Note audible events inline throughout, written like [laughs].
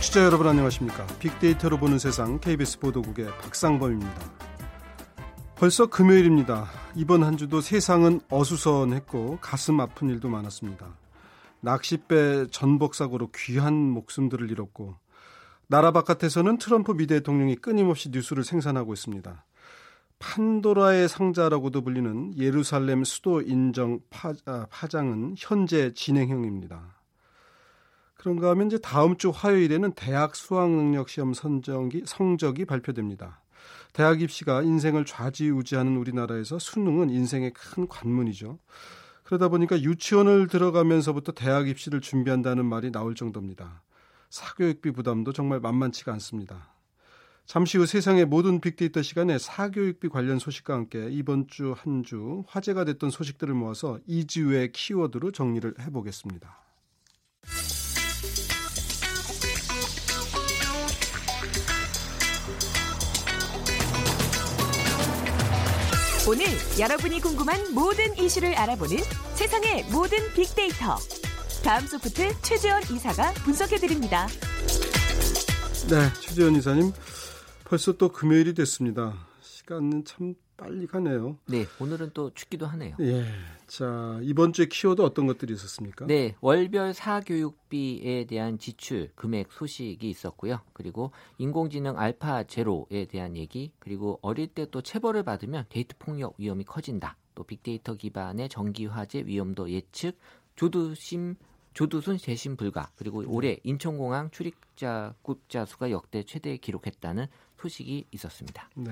청취자 여러분 안녕하십니까? 빅데이터로 보는 세상 KBS 보도국의 박상범입니다. 벌써 금요일입니다. 이번 한 주도 세상은 어수선했고 가슴 아픈 일도 많았습니다. 낚싯배 전복 사고로 귀한 목숨들을 잃었고 나라 바깥에서는 트럼프 미 대통령이 끊임없이 뉴스를 생산하고 있습니다. 판도라의 상자라고도 불리는 예루살렘 수도 인정 파, 아, 파장은 현재 진행형입니다. 그런가 하면 이제 다음 주 화요일에는 대학 수학 능력 시험 선정기 성적이 발표됩니다. 대학 입시가 인생을 좌지우지하는 우리나라에서 수능은 인생의 큰 관문이죠. 그러다 보니까 유치원을 들어가면서부터 대학 입시를 준비한다는 말이 나올 정도입니다. 사교육비 부담도 정말 만만치가 않습니다. 잠시 후 세상의 모든 빅데이터 시간에 사교육비 관련 소식과 함께 이번 주 한주 화제가 됐던 소식들을 모아서 이주의 키워드로 정리를 해보겠습니다. 오늘 여러분이 궁금한 모든 이슈를 알아보는 세상의 모든 빅데이터. 다음 소프트 최재원 이사가 분석해드립니다. 네, 최재원 이사님. 벌써 또 금요일이 됐습니다. 시간은 참 빨리 가네요. 네, 오늘은 또 춥기도 하네요. 예. 자, 이번 주에 키워드 어떤 것들이 있었습니까? 네, 월별 사교육비에 대한 지출 금액 소식이 있었고요. 그리고 인공지능 알파 제로에 대한 얘기, 그리고 어릴 때 또 체벌을 받으면 데이트 폭력 위험이 커진다. 또 빅데이터 기반의 전기 화재 위험도 예측, 조두심 조두순 재심 불가 그리고 올해 인천공항 출입자 국자 수가 역대 최대 기록했다는 소식이 있었습니다. 네.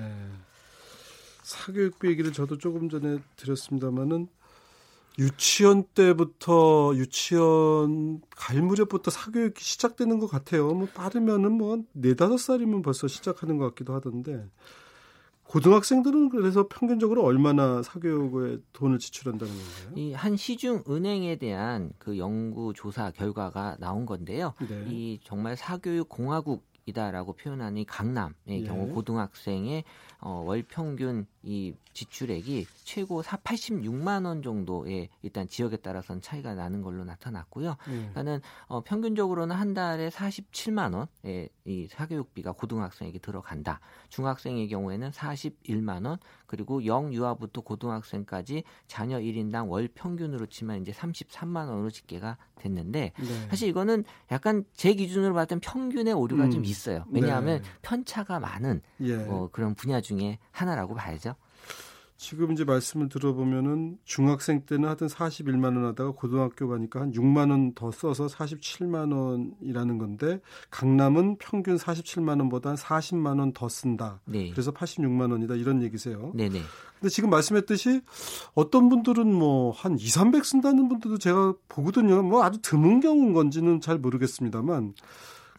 사교육비 얘기를 저도 조금 전에 드렸습니다마는 유치원 때부터 유치원 갈 무렵부터 사교육이 시작되는 것 같아요. 뭐 빠르면은 뭐 네다섯 살이면 벌써 시작하는 것 같기도 하던데 고등학생들은 그래서 평균적으로 얼마나 사교육에 돈을 지출한다는 건가요? 이 한 시중 은행에 대한 그 연구 조사 결과가 나온 건데요. 네. 이 정말 사교육 공화국 이다라고 표현하는 강남의 예. 경우 고등학생의 어, 월 평균 이 지출액이 최고 86만 원 정도의 일단 지역에 따라서는 차이가 나는 걸로 나타났고요. 음. 그러니까는 어, 평균적으로는 한 달에 47만 원의 이 사교육비가 고등학생에게 들어간다. 중학생의 경우에는 41만 원, 그리고 영유아부터 고등학생까지 자녀 1인당 월 평균으로 치면 이제 33만 원으로 집계가 됐는데 네. 사실 이거는 약간 제 기준으로 봤을 땐 평균의 오류가 음. 좀 있어요. 왜냐하면 네. 편차가 많은 예. 어, 그런 분야 중에 하나라고 봐야죠. 지금 이제 말씀을 들어보면은 중학생 때는 하여튼 41만 원 하다가 고등학교 가니까 한 6만 원 더 써서 47만 원이라는 건데 강남은 평균 47만 원보다 40만 원 더 쓴다. 네. 그래서 86만 원이다 이런 얘기세요. 네 네. 근데 지금 말씀했듯이 어떤 분들은 뭐 한 2, 300 쓴다는 분들도 제가 보거든요. 뭐 아주 드문 경우인 건지는 잘 모르겠습니다만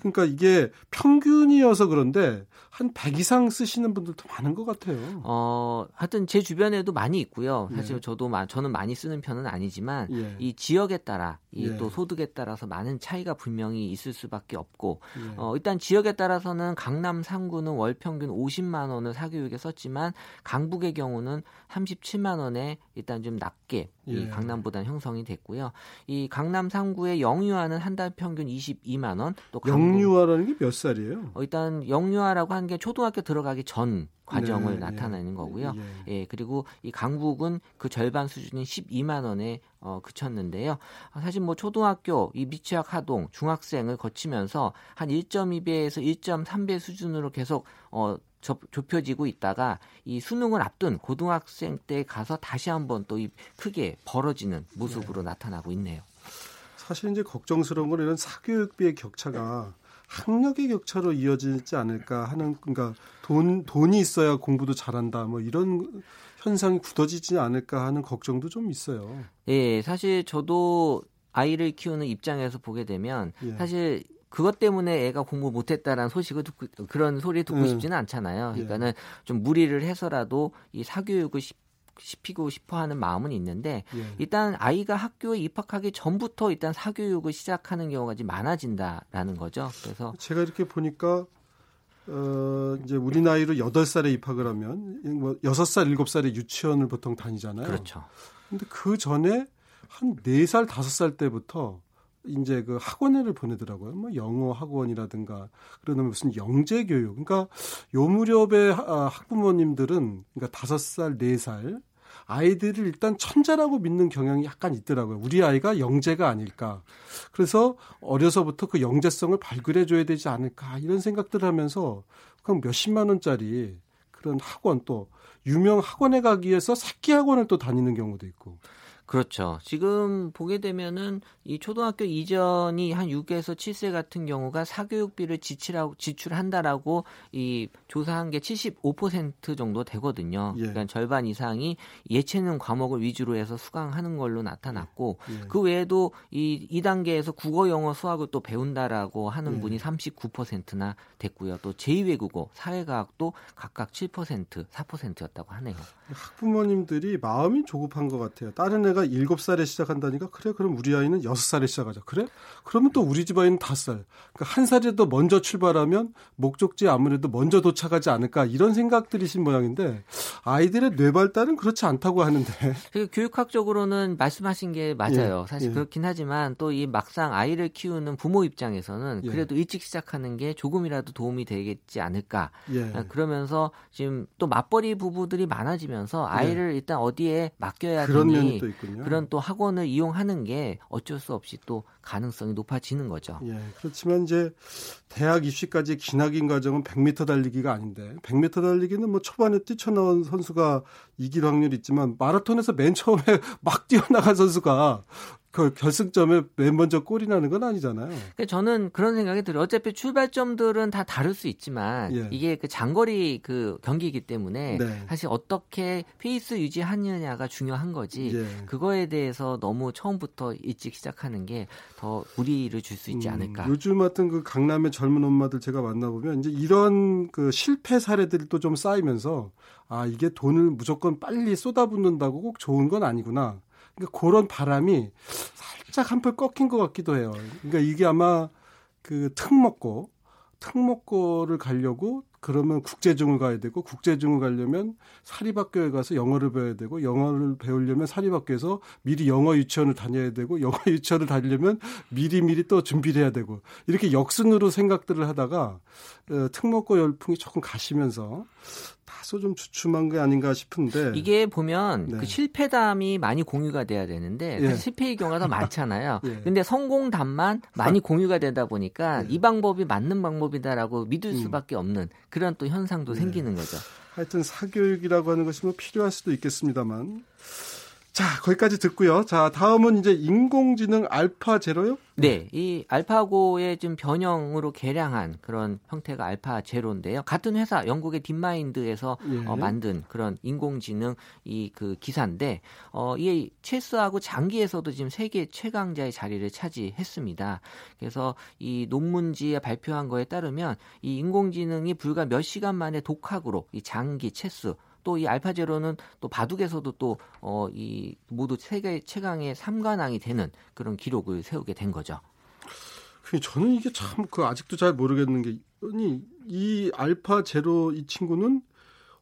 그러니까 이게 평균이어서 그런데 한 100 이상 쓰시는 분들도 많은 것 같아요. 어, 하여튼 제 주변에도 많이 있고요. 사실 예. 저도 저는 많이 쓰는 편은 아니지만 예. 이 지역에 따라 이또 예. 소득에 따라서 많은 차이가 분명히 있을 수밖에 없고 예. 어, 일단 지역에 따라서는 강남 3구는 월 평균 50만 원을 사교육에 썼지만 강북의 경우는 37만 원에 일단 좀 낮게 이 예. 강남보다는 형성이 됐고요. 이 강남 3구의 영유아는 한 달 평균 22만 원. 또 영유아라는 게 몇 살이에요? 어, 일단 영유아라고 한게 초등학교 들어가기 전 과정을 네, 나타내는 예, 거고요. 예. 예. 그리고 이 강북은 그 절반 수준인 12만 원에 어, 그쳤는데요. 사실 뭐 초등학교 이 미취학 하동 중학생을 거치면서 한 1.2배에서 1.3배 수준으로 계속 어, 좁혀지고 있다가 이 수능을 앞둔 고등학생 때 가서 다시 한번 또이 크게 벌어지는 모습으로 네. 나타나고 있네요. 사실 이제 걱정스러운 건 이런 사교육비의 격차가 학력의 격차로 이어지지 않을까 하는 그러니까 돈 돈이 있어야 공부도 잘한다 뭐 이런 현상이 굳어지지 않을까 하는 걱정도 좀 있어요. 예, 사실 저도 아이를 키우는 입장에서 보게 되면 예. 사실 그것 때문에 애가 공부 못했다라는 소식을 듣고 그런 소리 듣고 음. 싶지는 않잖아요. 예. 그러니까는 좀 무리를 해서라도 이 사교육을 시키고 싶어 하는 마음은 있는데 예. 일단 아이가 학교에 입학하기 전부터 일단 사교육을 시작하는 경우가 좀 많아진다라는 거죠. 그래서 제가 이렇게 보니까 어 이제 우리 나이로 8살에 입학을 하면 뭐 6살, 7살에 유치원을 보통 다니잖아요. 그렇죠. 근데 그 전에 한 4살, 5살 때부터 이제 그 학원회를 보내더라고요. 뭐 영어 학원이라든가 그러면 무슨 영재 교육. 그러니까 요 무렵에 아, 학부모님들은 그러니까 다섯 살, 네 살 아이들을 일단 천재라고 믿는 경향이 약간 있더라고요. 우리 아이가 영재가 아닐까. 그래서 어려서부터 그 영재성을 발굴해 줘야 되지 않을까 이런 생각들을 하면서 그럼 몇십만 원짜리 그런 학원 또 유명 학원에 가기 위해서 새끼 학원을 또 다니는 경우도 있고. 그렇죠. 지금 보게 되면은 이 초등학교 이전이 한 6에서 7세 같은 경우가 사교육비를 지출하고 지출한다라고 이 조사한 게 75% 정도 되거든요. 예. 그러니까 절반 이상이 예체능 과목을 위주로 해서 수강하는 걸로 나타났고 예. 그 외에도 이 2단계에서 국어, 영어, 수학을 또 배운다라고 하는 예. 분이 39%나 됐고요. 또 제2외국어, 사회과학도 각각 7%, 4%였다고 하네요. 학부모님들이 마음이 조급한 것 같아요. 다른 애가 7살에 시작한다니까 그래 그럼 우리 아이는 6살에 시작하자. 그래? 그러면 또 우리 집 아이는 5살. 그러니까 한 살이라도 먼저 출발하면 목적지 아무래도 먼저 도착하지 않을까 이런 생각들이신 모양인데 아이들의 뇌 발달은 그렇지 않다고 하는데. 교육학적으로는 말씀하신 게 맞아요. 예, 사실 예. 그렇긴 하지만 또 이 막상 아이를 키우는 부모 입장에서는 예. 그래도 예. 일찍 시작하는 게 조금이라도 도움이 되겠지 않을까. 예. 그러면서 지금 또 맞벌이 부부들이 많아지면서 아이를 일단 어디에 맡겨야 되니 그런 또 학원을 이용하는 게 어쩔 수 없이 또 가능성이 높아지는 거죠. 예, 그렇지만 이제 대학 입시까지 기나긴 과정은 100m 달리기가 아닌데 100m 달리기는 뭐 초반에 뛰쳐나온 선수가 이길 확률이 있지만 마라톤에서 맨 처음에 [laughs] 막 뛰어나간 선수가 그 결승점에 맨 먼저 골인하는 건 아니잖아요. 그러니까 저는 그런 생각이 들어요. 어차피 출발점들은 다 다를 수 있지만 예. 이게 그 장거리 그 경기이기 때문에 네. 사실 어떻게 페이스 유지하느냐가 중요한 거지. 예. 그거에 대해서 너무 처음부터 일찍 시작하는 게더 무리를 줄 수 있지 음, 않을까. 음, 요즘 같은 그 강남의 젊은 엄마들 제가 만나보면 이제 이런 그 실패 사례들이 또 좀 쌓이면서 아 이게 돈을 무조건 빨리 쏟아붓는다고 꼭 좋은 건 아니구나. 그러니까 그런 바람이 살짝 한풀 꺾인 것 같기도 해요. 그러니까 이게 아마 그 특먹고 특먹고를 가려고 그러면 국제중을 가야 되고 국제중을 가려면 사립학교에 가서 영어를 배워야 되고 영어를 배우려면 사립학교에서 미리 영어 유치원을 다녀야 되고 [laughs] 영어 유치원을 다니려면 미리 미리 또 준비를 해야 되고 이렇게 역순으로 생각들을 하다가 어, 특목고 열풍이 조금 가시면서 다소 좀 주춤한 게 아닌가 싶은데 이게 보면 네. 그 실패담이 많이 공유가 돼야 되는데 예. 실패의 경우가 더 많잖아요. [laughs] 예. 근데 성공담만 많이 [laughs] 공유가 되다 보니까 예. 이 방법이 맞는 방법이다라고 믿을 음. 수밖에 없는 그런 또 현상도 네. 생기는 거죠. 하여튼 사교육이라고 하는 것이 뭐 필요할 수도 있겠습니다만 자, 거기까지 듣고요. 자, 다음은 이제 인공지능 알파 제로요? 네, 이 알파고의 좀 변형으로 개량한 그런 형태가 알파 제로인데요. 같은 회사 영국의 딥마인드에서 예. 어, 만든 그런 인공지능 이 그 기사인데 어, 이 체스하고 장기에서도 지금 세계 최강자의 자리를 차지했습니다. 그래서 이 논문지에 발표한 거에 따르면 이 인공지능이 불과 몇 시간 만에 독학으로 이 장기 체스 또 이 알파 제로는 또 바둑에서도 또 어 이 모두 세계 최강의 삼관왕이 되는 그런 기록을 세우게 된 거죠. 그 저는 이게 참 그 아직도 잘 모르겠는 게 아니 이 알파 제로 이 친구는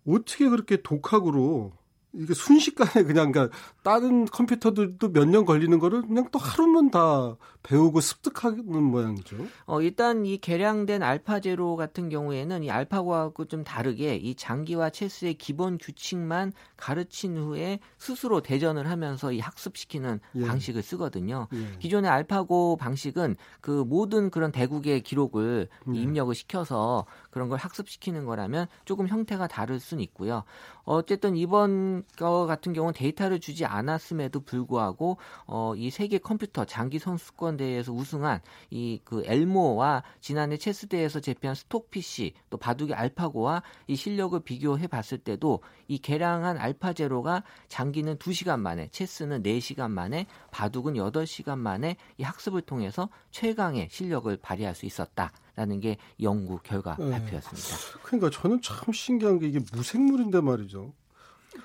어떻게 그렇게 독학으로 이게 순식간에 그냥 그러니까 다른 컴퓨터들도 몇 년 걸리는 거를 그냥 또 하루면 다 배우고 습득하는 모양이죠. 어, 일단 이 개량된 알파 제로 같은 경우에는 이 알파고하고 좀 다르게 이 장기와 체스의 기본 규칙만 가르친 후에 스스로 대전을 하면서 이 학습시키는 예. 방식을 쓰거든요. 예. 기존의 알파고 방식은 그 모든 그런 대국의 기록을 예. 입력을 시켜서 그런 걸 학습시키는 거라면 조금 형태가 다를 수는 있고요. 어쨌든 이번 거 같은 경우는 데이터를 주지 않았음에도 불구하고 어, 이 세계 컴퓨터 장기 선수권 대회에서 우승한 이 그 엘모와 지난해 체스 대회에서 제패한 스톡피시 또 바둑의 알파고와 이 실력을 비교해 봤을 때도 이 개량한 알파 제로가 장기는 2시간 만에 체스는 4시간 만에 바둑은 8시간 만에 이 학습을 통해서 최강의 실력을 발휘할 수 있었다. 라는 게 연구 결과 네. 발표였습니다. 그러니까 저는 참 신기한 게 이게 무생물인데 말이죠.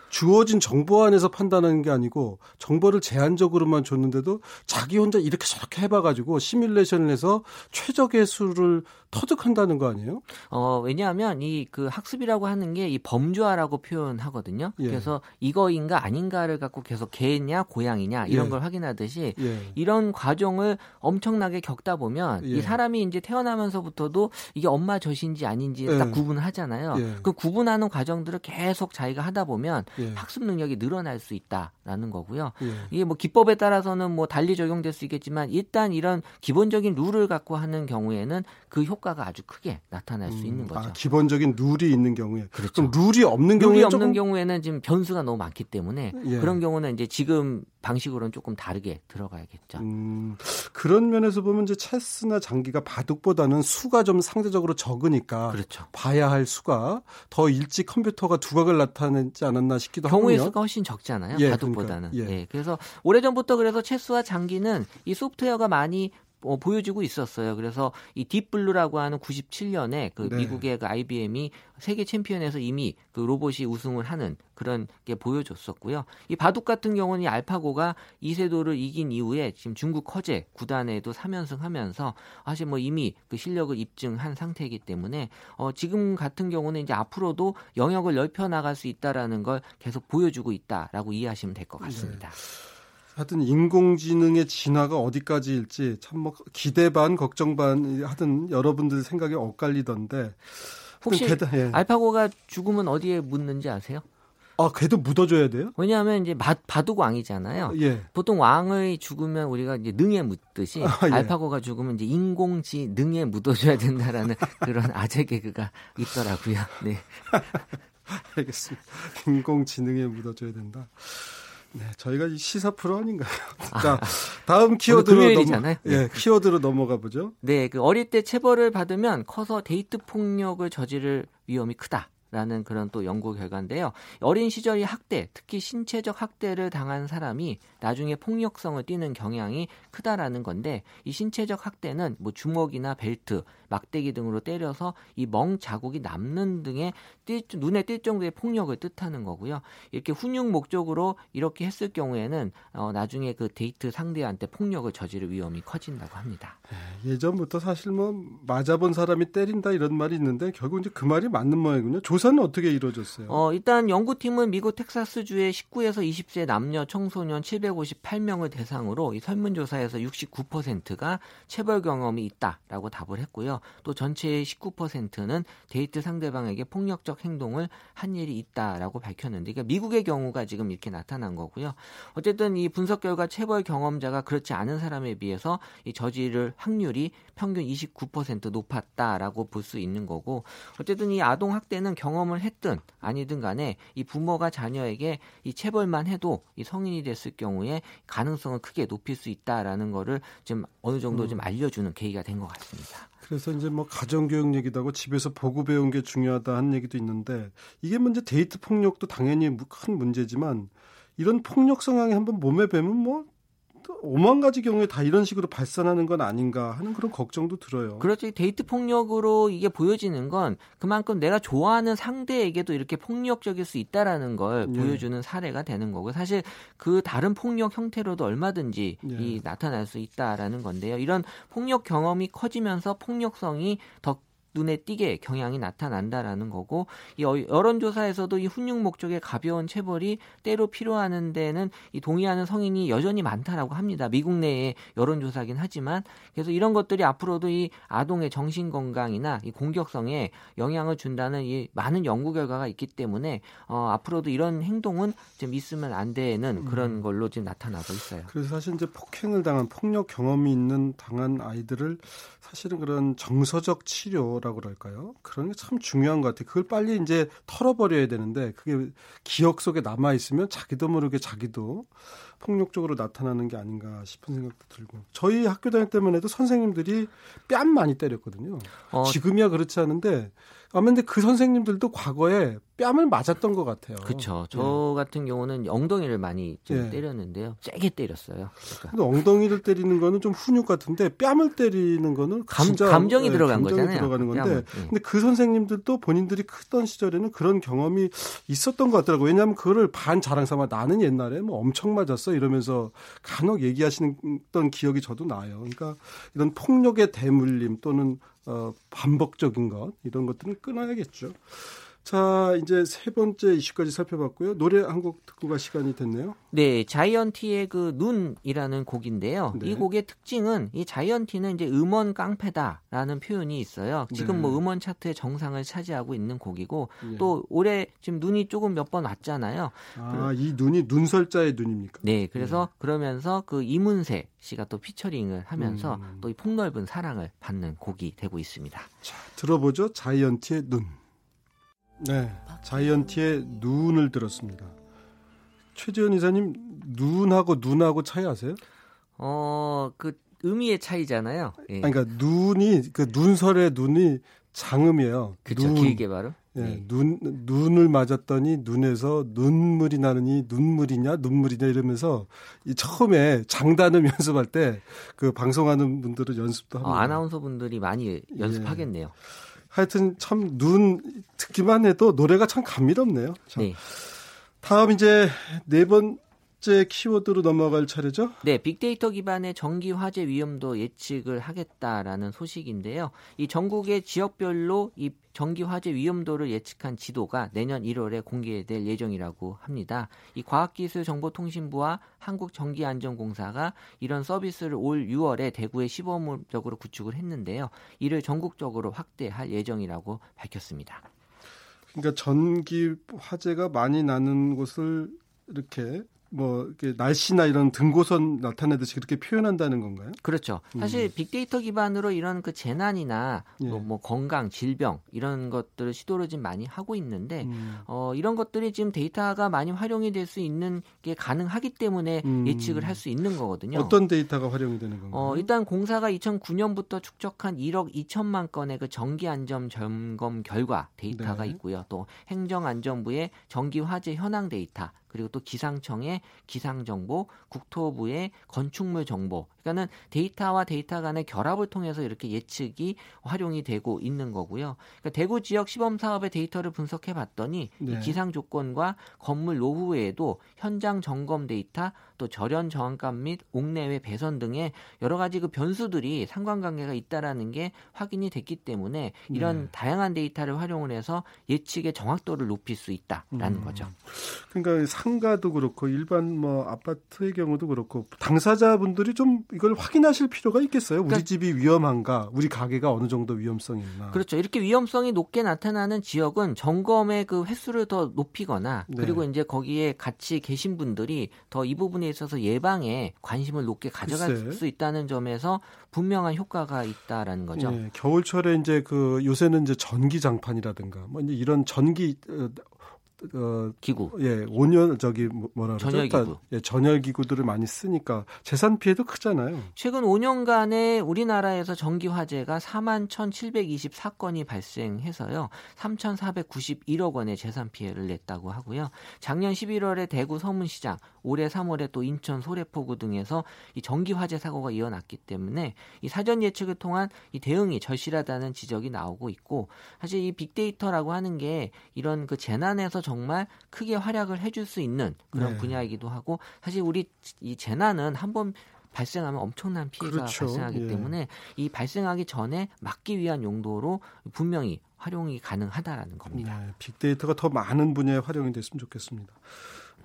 주어진 정보 안에서 판단하는 게 아니고 정보를 제한적으로만 줬는데도 자기 혼자 이렇게 저렇게 해봐가지고 시뮬레이션을 해서 최적의 수를 터득한다는 거 아니에요? 어, 왜냐하면 이 그 학습이라고 하는 게 이 범주화라고 표현하거든요. 예. 그래서 이거인가 아닌가를 갖고 계속 개냐 고양이냐 이런 예. 걸 확인하듯이 예. 이런 과정을 엄청나게 겪다 보면 이 예. 사람이 이제 태어나면서부터도 이게 엄마 젖인지 아닌지 딱 예. 구분을 하잖아요. 예. 그 구분하는 과정들을 계속 자기가 하다 보면 학습 능력이 늘어날 수 있다라는 거고요. 이게 뭐 기법에 따라서는 뭐 달리 적용될 수 있겠지만 일단 이런 기본적인 룰을 갖고 하는 경우에는 그 효과가 아주 크게 나타날 수 음, 있는 거죠. 아, 기본적인 룰이 있는 경우에. 그렇죠. 그럼 룰이 없는 경우에 룰이 없는 조금... 경우에는 지금 변수가 너무 많기 때문에 예. 그런 경우는 이제 지금 방식으로는 조금 다르게 들어가야겠죠. 음, 그런 면에서 보면 이제 체스나 장기가 바둑보다는 수가 좀 상대적으로 적으니까 그렇죠. 봐야 할 수가 더 일찍 컴퓨터가 두각을 나타내지 않았 나 싶기도 하고요. 경우의 수가 훨씬 적잖아요. 예, 바둑보다는. 그러니까, 예. 예. 그래서 오래전부터 그래서 체스와 장기는 이 소프트웨어가 많이 어, 보여주고 있었어요. 그래서 이 딥블루라고 하는 97년에 그 네. 미국의 그 IBM이 세계 챔피언에서 이미 그 로봇이 우승을 하는 그런 게 보여줬었고요. 이 바둑 같은 경우는 이 알파고가 이세도를 이긴 이후에 지금 중국 허재 구단에도 3연승 하면서 사실 뭐 이미 그 실력을 입증한 상태이기 때문에 어 지금 같은 경우는 이제 앞으로도 영역을 넓혀 나갈 수 있다라는 걸 계속 보여주고 있다라고 이해하시면 될 것 같습니다. 네. 하여튼 인공지능의 진화가 어디까지일지 참 뭐 기대 반 걱정 반 하든 여러분들 생각이 엇갈리던데 혹시 대단, 예. 알파고가 죽으면 어디에 묻는지 아세요? 아, 걔도 묻어줘야 돼요? 왜냐하면 이제 바, 바둑 왕이잖아요. 예. 보통 왕의 죽으면 우리가 이제 능에 묻듯이 아, 예. 알파고가 죽으면 이제 인공지 능에 묻어줘야 된다라는 [laughs] 그런 아재 개그가 있더라고요. 네. [laughs] 알겠습니다. 인공지능에 묻어줘야 된다. 네, 저희가 시사 프로 아닌가요? [laughs] 자, 다음 키워드로 넘어, 예, 네. 키워드로 넘어가 보죠. 네, 그 어릴 때 체벌을 받으면 커서 데이트 폭력을 저지를 위험이 크다. 라는 그런 또 연구 결과인데요. 어린 시절이 학대, 특히 신체적 학대를 당한 사람이 나중에 폭력성을 띠는 경향이 크다라는 건데 이 신체적 학대는 뭐 주먹이나 벨트, 막대기 등으로 때려서 이 멍 자국이 남는 등의 띌, 눈에 띌 정도의 폭력을 뜻하는 거고요. 이렇게 훈육 목적으로 이렇게 했을 경우에는 어, 나중에 그 데이트 상대한테 폭력을 저지를 위험이 커진다고 합니다. 네, 예전부터 사실 뭐 맞아본 사람이 때린다 이런 말이 있는데 결국 이제 그 말이 맞는 모양이군요. 조 사는 어떻게 이루어졌어요? 어, 일단 연구팀은 미국 텍사스주의 19에서 20세 남녀 청소년 758명을 대상으로 이 설문조사에서 69%가 체벌 경험이 있다라고 답을 했고요. 또 전체의 19%는 데이트 상대방에게 폭력적 행동을 한 일이 있다라고 밝혔는데 그러니까 미국의 경우가 지금 이렇게 나타난 거고요. 어쨌든 이 분석 결과 체벌 경험자가 그렇지 않은 사람에 비해서 이 저지를 확률이 평균 29% 높았다라고 볼 수 있는 거고 어쨌든 이 아동 학대는 경 험을 했든 아니든 간에 이 부모가 자녀에게 이 체벌만 해도 이 성인이 됐을 경우에 가능성을 크게 높일 수 있다라는 거를 좀 어느 정도 좀 음. 알려주는 계기가 된 것 같습니다. 그래서 이제 뭐 가정교육 얘기도 하고 집에서 보고 배운 게 중요하다 하는 얘기도 있는데 이게 문제 데이트 폭력도 당연히 큰 문제지만 이런 폭력 성향이 한번 몸에 배면 뭐 오만 가지 경우에 다 이런 식으로 발산하는 건 아닌가 하는 그런 걱정도 들어요. 그렇지. 데이트 폭력으로 이게 보여지는 건 그만큼 내가 좋아하는 상대에게도 이렇게 폭력적일 수 있다라는 걸 예. 보여주는 사례가 되는 거고 사실 그 다른 폭력 형태로도 얼마든지 예. 이 나타날 수 있다라는 건데요. 이런 폭력 경험이 커지면서 폭력성이 더 눈에 띄게 경향이 나타난다라는 거고 이 어, 여론조사에서도 이 훈육 목적의 가벼운 체벌이 때로 필요하는 데는 이 동의하는 성인이 여전히 많다라고 합니다. 미국 내의 여론조사긴 하지만 그래서 이런 것들이 앞으로도 이 아동의 정신 건강이나 이 공격성에 영향을 준다는 이 많은 연구 결과가 있기 때문에 어, 앞으로도 이런 행동은 좀 있으면 안 되는 음. 그런 걸로 지금 나타나고 있어요. 그래서 사실 이제 폭행을 당한 폭력 경험이 있는 당한 아이들을 사실은 그런 정서적 치료 라고 그럴까요? 그런 게 참 중요한 것 같아요. 그걸 빨리 이제 털어버려야 되는데 그게 기억 속에 남아 있으면 자기도 모르게 자기도 폭력적으로 나타나는 게 아닌가 싶은 생각도 들고 저희 학교 다닐 때만 해도 선생님들이 뺨 많이 때렸거든요. 어. 지금이야 그렇지 않은데 아마 근데 그 선생님들도 과거에 뺨을 맞았던 것 같아요. 그렇죠. 저 예. 같은 경우는 엉덩이를 많이 좀 예. 때렸는데요. 세게 때렸어요. 그러니까. 근데 엉덩이를 때리는 거는 좀 훈육 같은데 뺨을 때리는 거는 감, 진짜 감정이 예, 들어간 감정이 거잖아요. 들어가는 건데 뺨을, 예. 근데 그 선생님들도 본인들이 크던 시절에는 그런 경험이 있었던 것 같더라고요. 왜냐하면 그거를 반 자랑 삼아 나는 옛날에 뭐 엄청 맞았어 이러면서 간혹 얘기하시는 기억이 저도 나요. 그러니까 이런 폭력의 대물림 또는 어, 반복적인 것 이런 것들은 끊어야겠죠. 자, 이제 세 번째 이슈까지 살펴봤고요. 노래 한 곡 듣고 갈 시간이 됐네요. 네, 자이언티의 그 눈이라는 곡인데요. 네. 이 곡의 특징은 이 자이언티는 이제 음원 깡패다라는 표현이 있어요. 지금 뭐 네. 뭐 음원 차트의 정상을 차지하고 있는 곡이고 네. 또 올해 지금 눈이 조금 몇 번 왔잖아요. 아, 이 눈이 눈설자의 눈입니까? 네, 그래서 네. 그러면서 그 이문세 씨가 또 피처링을 하면서 음. 또이 폭넓은 사랑을 받는 곡이 되고 있습니다. 자, 들어보죠. 자이언티의 눈. 네, 자이언티의 눈을 들었습니다. 최지현 이사님 눈하고 눈하고 차이 아세요? 어, 그 의미의 차이잖아요. 예. 아니, 그러니까 눈이 그 눈설의 눈이 장음이에요. 그렇죠. 길게 바로. 예, 네. 눈 눈을 맞았더니 눈에서 눈물이 나느니 눈물이냐 눈물이냐 이러면서 이 처음에 장단음 [laughs] 연습할 때 그 방송하는 분들은 연습도 하고 어, 아나운서 분들이 많이 연습하겠네요. 예. 하여튼 참 눈 듣기만 해도 노래가 참 감미롭네요. 자, 네. 다음 이제 네 번 째 키워드로 넘어갈 차례죠? 네, 빅데이터 기반의 전기 화재 위험도 예측을 하겠다라는 소식인데요. 이 전국의 지역별로 이 전기 화재 위험도를 예측한 지도가 내년 1월에 공개될 예정이라고 합니다. 이 과학기술정보통신부와 한국전기안전공사가 이런 서비스를 올 6월에 대구에 시범적으로 구축을 했는데요. 이를 전국적으로 확대할 예정이라고 밝혔습니다. 그러니까 전기 화재가 많이 나는 곳을 이렇게 뭐 이렇게 날씨나 이런 등고선 나타내듯이 그렇게 표현한다는 건가요? 그렇죠. 사실 음. 빅데이터 기반으로 이런 그 재난이나 예. 뭐, 뭐, 건강, 질병 이런 것들을 시도를 좀 많이 하고 있는데 음. 어, 이런 것들이 지금 데이터가 많이 활용이 될 수 있는 게 가능하기 때문에 음. 예측을 할 수 있는 거거든요. 어떤 데이터가 활용이 되는 건가요? 어, 일단 공사가 2009년부터 축적한 1억 2천만 건의 그 전기 안전 점검 결과 데이터가 네. 있고요. 또 행정안전부의 전기 화재 현황 데이터 그리고 또 기상청의 기상 정보, 국토부의 건축물 정보. 그러니까는 데이터와 데이터 간의 결합을 통해서 이렇게 예측이 활용이 되고 있는 거고요. 그러니까 대구 지역 시범 사업의 데이터를 분석해 봤더니 네. 기상 조건과 건물 노후도 현장 점검 데이터, 또 절연 저항감 및 옥내외 배선 등의 여러 가지 그 변수들이 상관관계가 있다라는 게 확인이 됐기 때문에 이런 네. 다양한 데이터를 활용을 해서 예측의 정확도를 높일 수 있다라는 음. 거죠. 그러니까 상가도 그렇고 일반 뭐 아파트의 경우도 그렇고 당사자분들이 좀 이걸 확인하실 필요가 있겠어요. 우리 그러니까, 집이 위험한가, 우리 가게가 어느 정도 위험성이 있나. 그렇죠. 이렇게 위험성이 높게 나타나는 지역은 점검의 그 횟수를 더 높이거나 네. 그리고 이제 거기에 같이 계신 분들이 더 이 부분에 있어서 예방에 관심을 높게 가져갈 글쎄. 수 있다는 점에서 분명한 효과가 있다라는 거죠. 네, 겨울철에 이제 그 요새는 이제 전기 장판이라든가 뭐 이제 이런 전기 어, 어, 기구. 예, 온열 저기 뭐, 뭐라 그러죠? 전열 기구. 예, 전열 기구들을 많이 쓰니까 재산 피해도 크잖아요. 최근 5년간에 우리나라에서 전기 화재가 4만 1,724건이 발생해서요. 3,491억 원의 재산 피해를 냈다고 하고요. 작년 11월에 대구 서문시장, 올해 3월에 또 인천 소래포구 등에서 이 전기 화재 사고가 이어났기 때문에 이 사전 예측을 통한 이 대응이 절실하다는 지적이 나오고 있고 사실 이 빅데이터라고 하는 게 이런 그 재난에서 정말 크게 활약을 해줄 수 있는 그런 네. 분야이기도 하고 사실 우리 이 재난은 한번 발생하면 엄청난 피해가 그렇죠. 발생하기 예. 때문에 이 발생하기 전에 막기 위한 용도로 분명히 활용이 가능하다라는 겁니다. 네, 빅데이터가 더 많은 분야에 활용이 됐으면 좋겠습니다.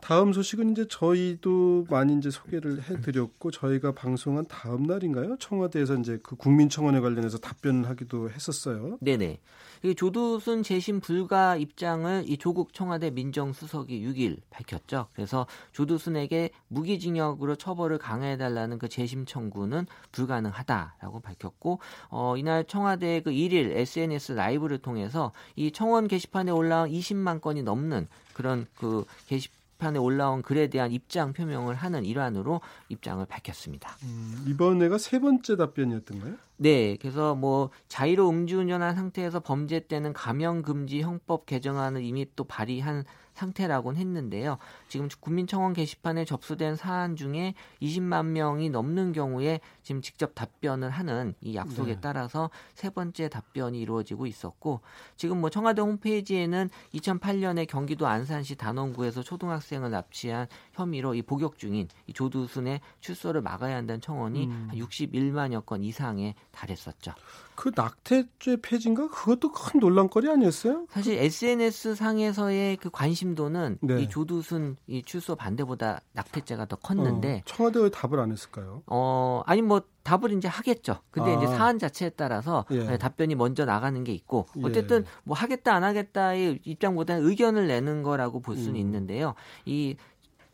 다음 소식은 이제 저희도 많이 이제 소개를 해드렸고 저희가 방송한 다음 날인가요? 청와대에서 이제 그 국민청원에 관련해서 답변을 하기도 했었어요. 네네. 이 조두순 재심 불가 입장을 이 조국 청와대 민정수석이 6일 밝혔죠. 그래서 조두순에게 무기징역으로 처벌을 강화해달라는 그 재심 청구는 불가능하다라고 밝혔고 어, 이날 청와대 그 1일 SNS 라이브를 통해서 이 청원 게시판에 올라온 20만 건이 넘는 그런 그 게시 게시판에 올라온 글에 대한 입장 표명을 하는 일환으로 입장을 밝혔습니다. 음, 이번에가 세 번째 답변이었던가요? 네, 그래서 뭐 자의로 음주운전한 상태에서 범죄 때는 감형 금지 형법 개정안을 이미 또 발의한 상태라고는 했는데요. 지금 국민청원 게시판에 접수된 사안 중에 20만 명이 넘는 경우에 지금 직접 답변을 하는 이 약속에 네. 따라서 세 번째 답변이 이루어지고 있었고 지금 뭐 청와대 홈페이지에는 2008년에 경기도 안산시 단원구에서 초등학생을 납치한 혐의로 이 복역 중인 이 조두순의 출소를 막아야 한다는 청원이 음. 61만여 건 이상에 달했었죠. 그 낙태죄 폐지인가 그것도 큰 논란거리 아니었어요? 사실 SNS 상에서의 그 관심도는 네. 이 조두순 이 출소 반대보다 낙태죄가 더 컸는데 어, 청와대 왜 답을 안 했을까요? 어 아니 뭐 답을 이제 하겠죠. 근데 아. 이제 사안 자체에 따라서 예. 네, 답변이 먼저 나가는 게 있고 예. 어쨌든 예. 뭐 하겠다 안 하겠다의 입장보다는 의견을 내는 거라고 볼 수는 음. 있는데요. 이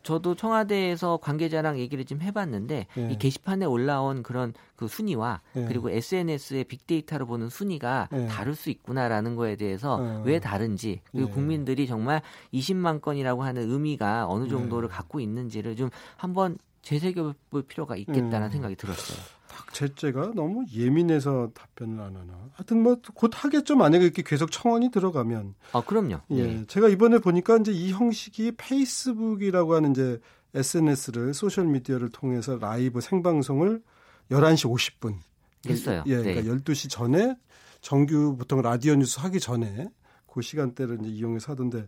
저도 청와대에서 관계자랑 얘기를 좀 해봤는데 예. 이 게시판에 올라온 그런 그 순위와 예. 그리고 SNS의 빅데이터로 보는 순위가 예. 다를 수 있구나라는 거에 대해서 어. 왜 다른지 그리고 예. 국민들이 정말 20만 건이라고 하는 의미가 어느 정도를 예. 갖고 있는지를 좀 한번 되새겨볼 필요가 있겠다는 음. 생각이 들었어요. 낙태죄가 너무 예민해서 답변을 안 하나. 하여튼 뭐 곧 하겠죠. 만약에 이렇게 계속 청원이 들어가면. 아, 그럼요. 예. 네. 제가 이번에 보니까 이제 이 형식이 페이스북이라고 하는 이제 SNS를 소셜 미디어를 통해서 라이브 생방송을 11시 50분 했어요. 예, 그러니까 네. 12시 전에 정규 보통 라디오 뉴스 하기 전에 그 시간대를 이제 이용해서 하던데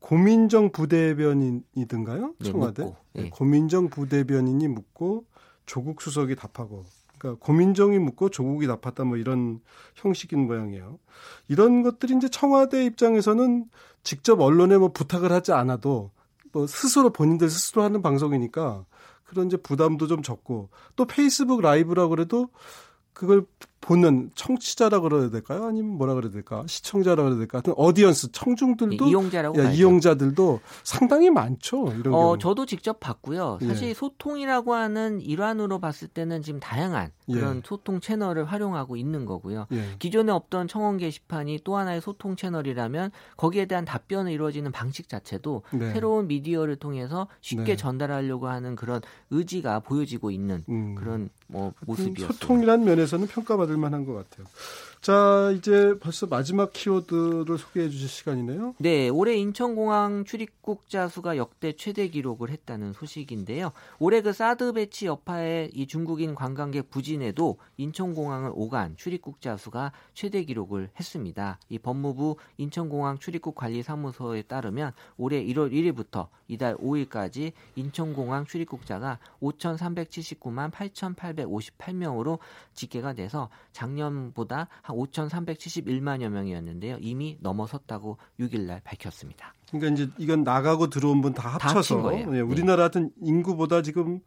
고민정 부대변인이든가요? 네, 청와대. 묻고, 네. 고민정 부대변인이 묻고 조국 수석이 답하고 그러니까 고민정이 묻고 조국이 답했다 뭐 이런 형식인 모양이에요. 이런 것들이 이제 청와대 입장에서는 직접 언론에 뭐 부탁을 하지 않아도 뭐 스스로 본인들 스스로 하는 방송이니까 그런 이제 부담도 좀 적고 또 페이스북 라이브라 그래도 그걸 보는 청취자라 그래야 될까요? 아니면 뭐라 그래야 될까? 시청자라 그래야 될까? 하여튼 어디언스 청중들도 네, 이용자라고 야, 이용자들도 상당히 많죠. 이런 어, 경우. 저도 직접 봤고요. 사실 예. 소통이라고 하는 일환으로 봤을 때는 지금 다양한 예. 그런 예. 소통 채널을 활용하고 있는 거고요. 예. 기존에 없던 청원 게시판이 또 하나의 소통 채널이라면 거기에 대한 답변을 이루어지는 방식 자체도 네. 새로운 미디어를 통해서 쉽게 네. 전달하려고 하는 그런 의지가 보여지고 있는 음. 그런 뭐 모습이었어요. 소통이라는 면에서는 평가받 을 만한 것 같아요. 자, 이제 벌써 마지막 키워드를 소개해 주실 시간이네요. 네, 올해 인천공항 출입국자 수가 역대 최대 기록을 했다는 소식인데요. 올해 그 사드 배치 여파에 이 중국인 관광객 부진에도 인천공항을 오간 출입국자 수가 최대 기록을 했습니다. 이 법무부 인천공항 출입국 관리 사무소에 따르면 올해 1월 1일부터 이달 5일까지 인천공항 출입국자가 5,379만 8,858명으로 집계가 돼서 작년보다 한 5,371만여 명이었는데요. 이미 넘어섰다고 6일날 밝혔습니다. 그러니까 이제 이건 나가고 들어온 분 다 합쳐서 다 예, 네, 우리나라 같은 인구보다 지금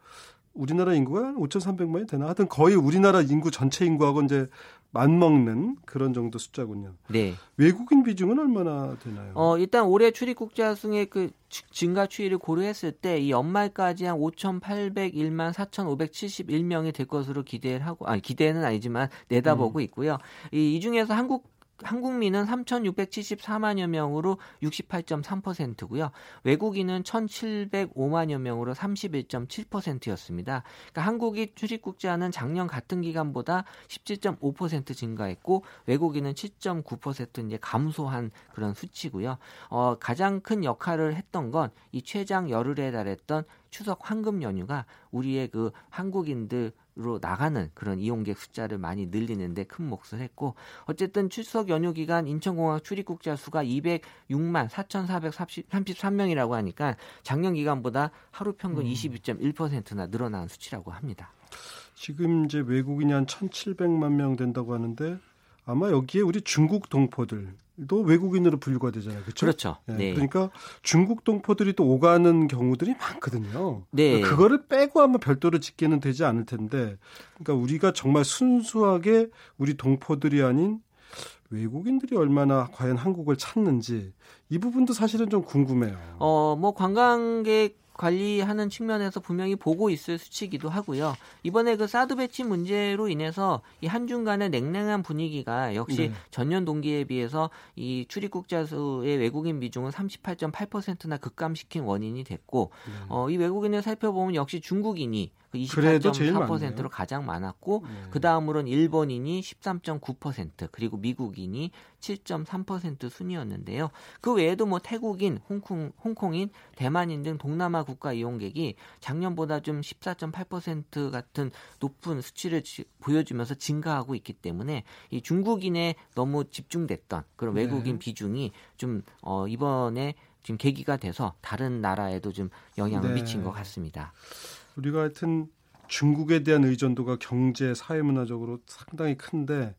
우리나라 인구가 5,300만이 되나? 하여튼 거의 우리나라 인구 전체 인구하고 이제 맞먹는 그런 정도 숫자군요. 네. 외국인 비중은 얼마나 되나요? 어, 일단 올해 출입국자 수의 그 증가 추이를 고려했을 때 이 연말까지 한 5,801만 4,571명이 될 것으로 기대를 하고 아니 기대는 아니지만 내다보고 음. 있고요. 이, 이 중에서 한국 한국민은 3,674만여 명으로 68.3%고요. 외국인은 1,705만여 명으로 31.7%였습니다. 그러니까 한국이 출입 국자는 작년 같은 기간보다 17.5% 증가했고 외국인은 7.9% 이제 감소한 그런 수치고요. 어, 가장 큰 역할을 했던 건 이 최장 열흘에 달했던 추석 황금 연휴가 우리의 그 한국인들 으로 나가는 그런 이용객 숫자를 많이 늘리는데 큰 몫을 했고 어쨌든 추석 연휴 기간 인천공항 출입국자 수가 206만 4,433명이라고 하니까 작년 기간보다 하루 평균 음. 22.1%나 늘어난 수치라고 합니다. 지금 이제 외국인이 한 1,700만 명 된다고 하는데 아마 여기에 우리 중국 동포들 도 외국인으로 분류가 되잖아요. 그렇죠? 그렇죠. 네. 네. 그러니까 중국 동포들이 또 오가는 경우들이 많거든요. 네. 그러니까 그거를 빼고 하면 별도로 집계는 되지 않을 텐데 그러니까 우리가 정말 순수하게 우리 동포들이 아닌 외국인들이 얼마나 과연 한국을 찾는지 이 부분도 사실은 좀 궁금해요. 어, 뭐 관광객 관리하는 측면에서 분명히 보고 있을 수치이기도 하고요. 이번에 그 사드 배치 문제로 인해서 이 한중 간의 냉랭한 분위기가 역시 네. 전년 동기에 비해서 이 출입국자 수의 외국인 비중은 38.8%나 급감시킨 원인이 됐고 네. 어, 이 외국인을 살펴보면 역시 중국인이 그 28.4%로 가장 많았고 네. 그 다음으로는 일본인이 13.9% 그리고 미국인이 7.3% 순이었는데요. 그 외에도 뭐 태국인, 홍콩, 홍콩인, 대만인 등 동남아 국가 이용객이 작년보다 좀 14.8% 같은 높은 수치를 지, 보여주면서 증가하고 있기 때문에 이 중국인에 너무 집중됐던 그런 외국인 네. 비중이 좀 어, 이번에 지금 계기가 돼서 다른 나라에도 좀 영향을 네. 미친 것 같습니다. 우리가 하여튼 중국에 대한 의존도가 경제, 사회문화적으로 상당히 큰데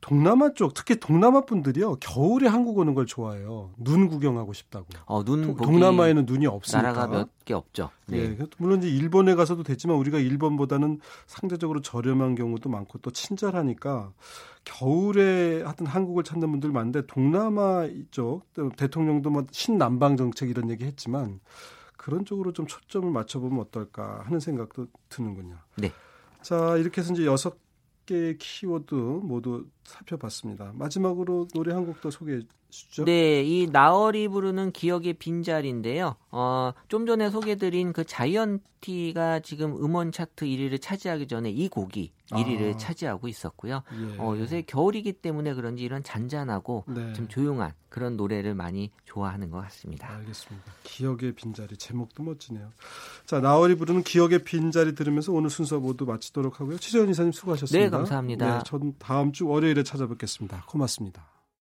동남아 쪽 특히 동남아 분들이요 겨울에 한국 오는 걸 좋아해요. 눈 구경하고 싶다고. 어, 눈 동남아에는 눈이 없으니까. 나라가 몇 개 없죠. 네. 네. 물론 이제 일본에 가서도 됐지만 우리가 일본보다는 상대적으로 저렴한 경우도 많고 또 친절하니까 겨울에 하여튼 한국을 찾는 분들 많은데 동남아 쪽 대통령도 뭐 신남방 정책 이런 얘기 했지만 그런 쪽으로 좀 초점을 맞춰보면 어떨까 하는 생각도 드는군요. 네. 자 이렇게 해서 이제 여섯 개의 키워드 모두 살펴봤습니다. 마지막으로 노래 한 곡 더 소개해 주죠. 네, 이 나얼이 부르는 기억의 빈자리인데요. 어, 좀 전에 소개드린 그 자이언티가 지금 음원 차트 1위를 차지하기 전에 이 곡이 1위를 아. 차지하고 있었고요. 예. 어, 요새 겨울이기 때문에 그런지 이런 잔잔하고 네. 좀 조용한 그런 노래를 많이 좋아하는 것 같습니다. 알겠습니다. 기억의 빈자리 제목도 멋지네요. 자, 나얼이 부르는 기억의 빈자리 들으면서 오늘 순서 모두 마치도록 하고요. 최재현 이사님 수고하셨습니다. 네, 감사합니다. 네, 전 다음 주 월요 일에 찾아뵙겠습니다. 고맙습니다.